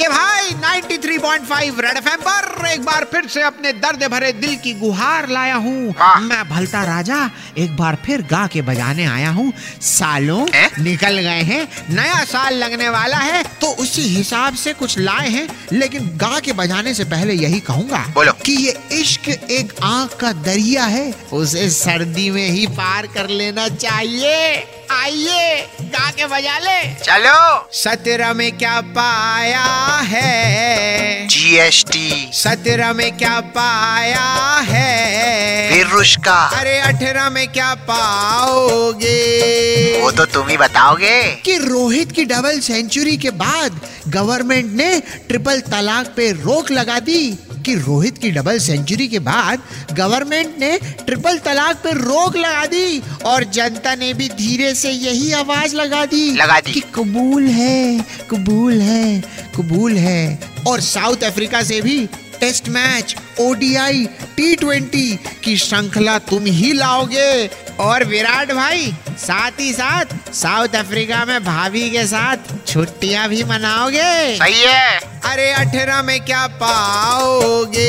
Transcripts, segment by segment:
कि भाई 93.5 red FM पर एक बार फिर से अपने दर्द भरे दिल की गुहार लाया हूँ। मैं भलता राजा एक बार फिर गा के बजाने आया हूँ। सालों हैं? निकल गए हैं नया साल लगने वाला है तो उसी हिसाब से कुछ लाए हैं लेकिन गा के बजाने से पहले यही कहूँगा बोलो। कि ये इश्क एक आँख का दरिया है उसे सर्दी में ही पार कर लेना चाहिए। आइए गा के बजा ले। चलो। सत्रह में क्या पाया? है। जी एस टी सत्रह में क्या पाया है? फिर का अरे अठारह में क्या पाओगे? वो तो तुम ही बताओगे। कि रोहित की डबल सेंचुरी के बाद गवर्नमेंट ने ट्रिपल तलाक पे रोक लगा दी। कि रोहित की डबल सेंचुरी के बाद गवर्नमेंट ने ट्रिपल तलाक पर रोक लगा दी और जनता ने भी धीरे से यही आवाज़ लगा दी लगा दी। कि कबूल है कबूल है कबूल है और साउथ अफ्रीका से भी test match ODI T twenty की श्रृंखला तुम ही लाओगे। और विराट भाई साथ ही साथ साउथ अफ्रीका में भाभी के साथ छुट्टियाँ भी मनाओगे। सही है। अरे अठारह में क्या पाओगे?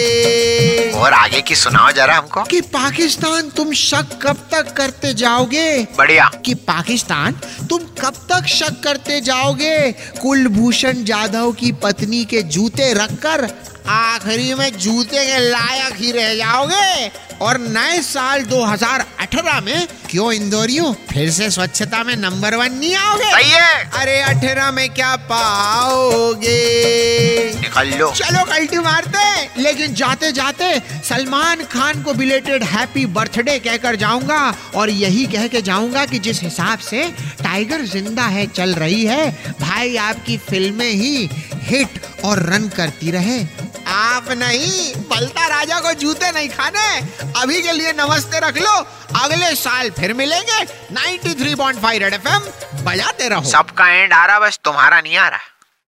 और आगे की सुनाओ जरा हमको। कि पाकिस्तान तुम शक कब तक करते जाओगे? बढ़िया। कि पाकिस्तान तुम कब तक शक करते जाओगे? कुलभूषण जाधव की पत्नी के जूते रखकर आखिरी में जूते के लायक ही रह जाओगे। और नए साल 2018 में क्यों इंदौरियों? फिर से स्वच्छता में नंबर वन नहीं आओगे? सही है। अरे अठारह में क्या पाओगे? निकल लो। चलो कल्टी मारते। लेकिन जाते जाते सलमान खान को बिलेटेड हैप्पी बर्थडे कहकर जाऊँगा और यही कह के जाऊँगा कि जिस हिसाब से टाइगर ज़िंदा है चल रही है भाई आपकी फ़िल्में ही हिट और रन करती रहे। आप नहीं बलता राजा को जूते नहीं खाने। अभी के लिए नमस्ते रख लो। अगले साल फिर मिलेंगे। 93.5 रेड एफएम बजाते रहो। सबका एंड आ रहा, बस तुम्हारा नहीं आ रहा।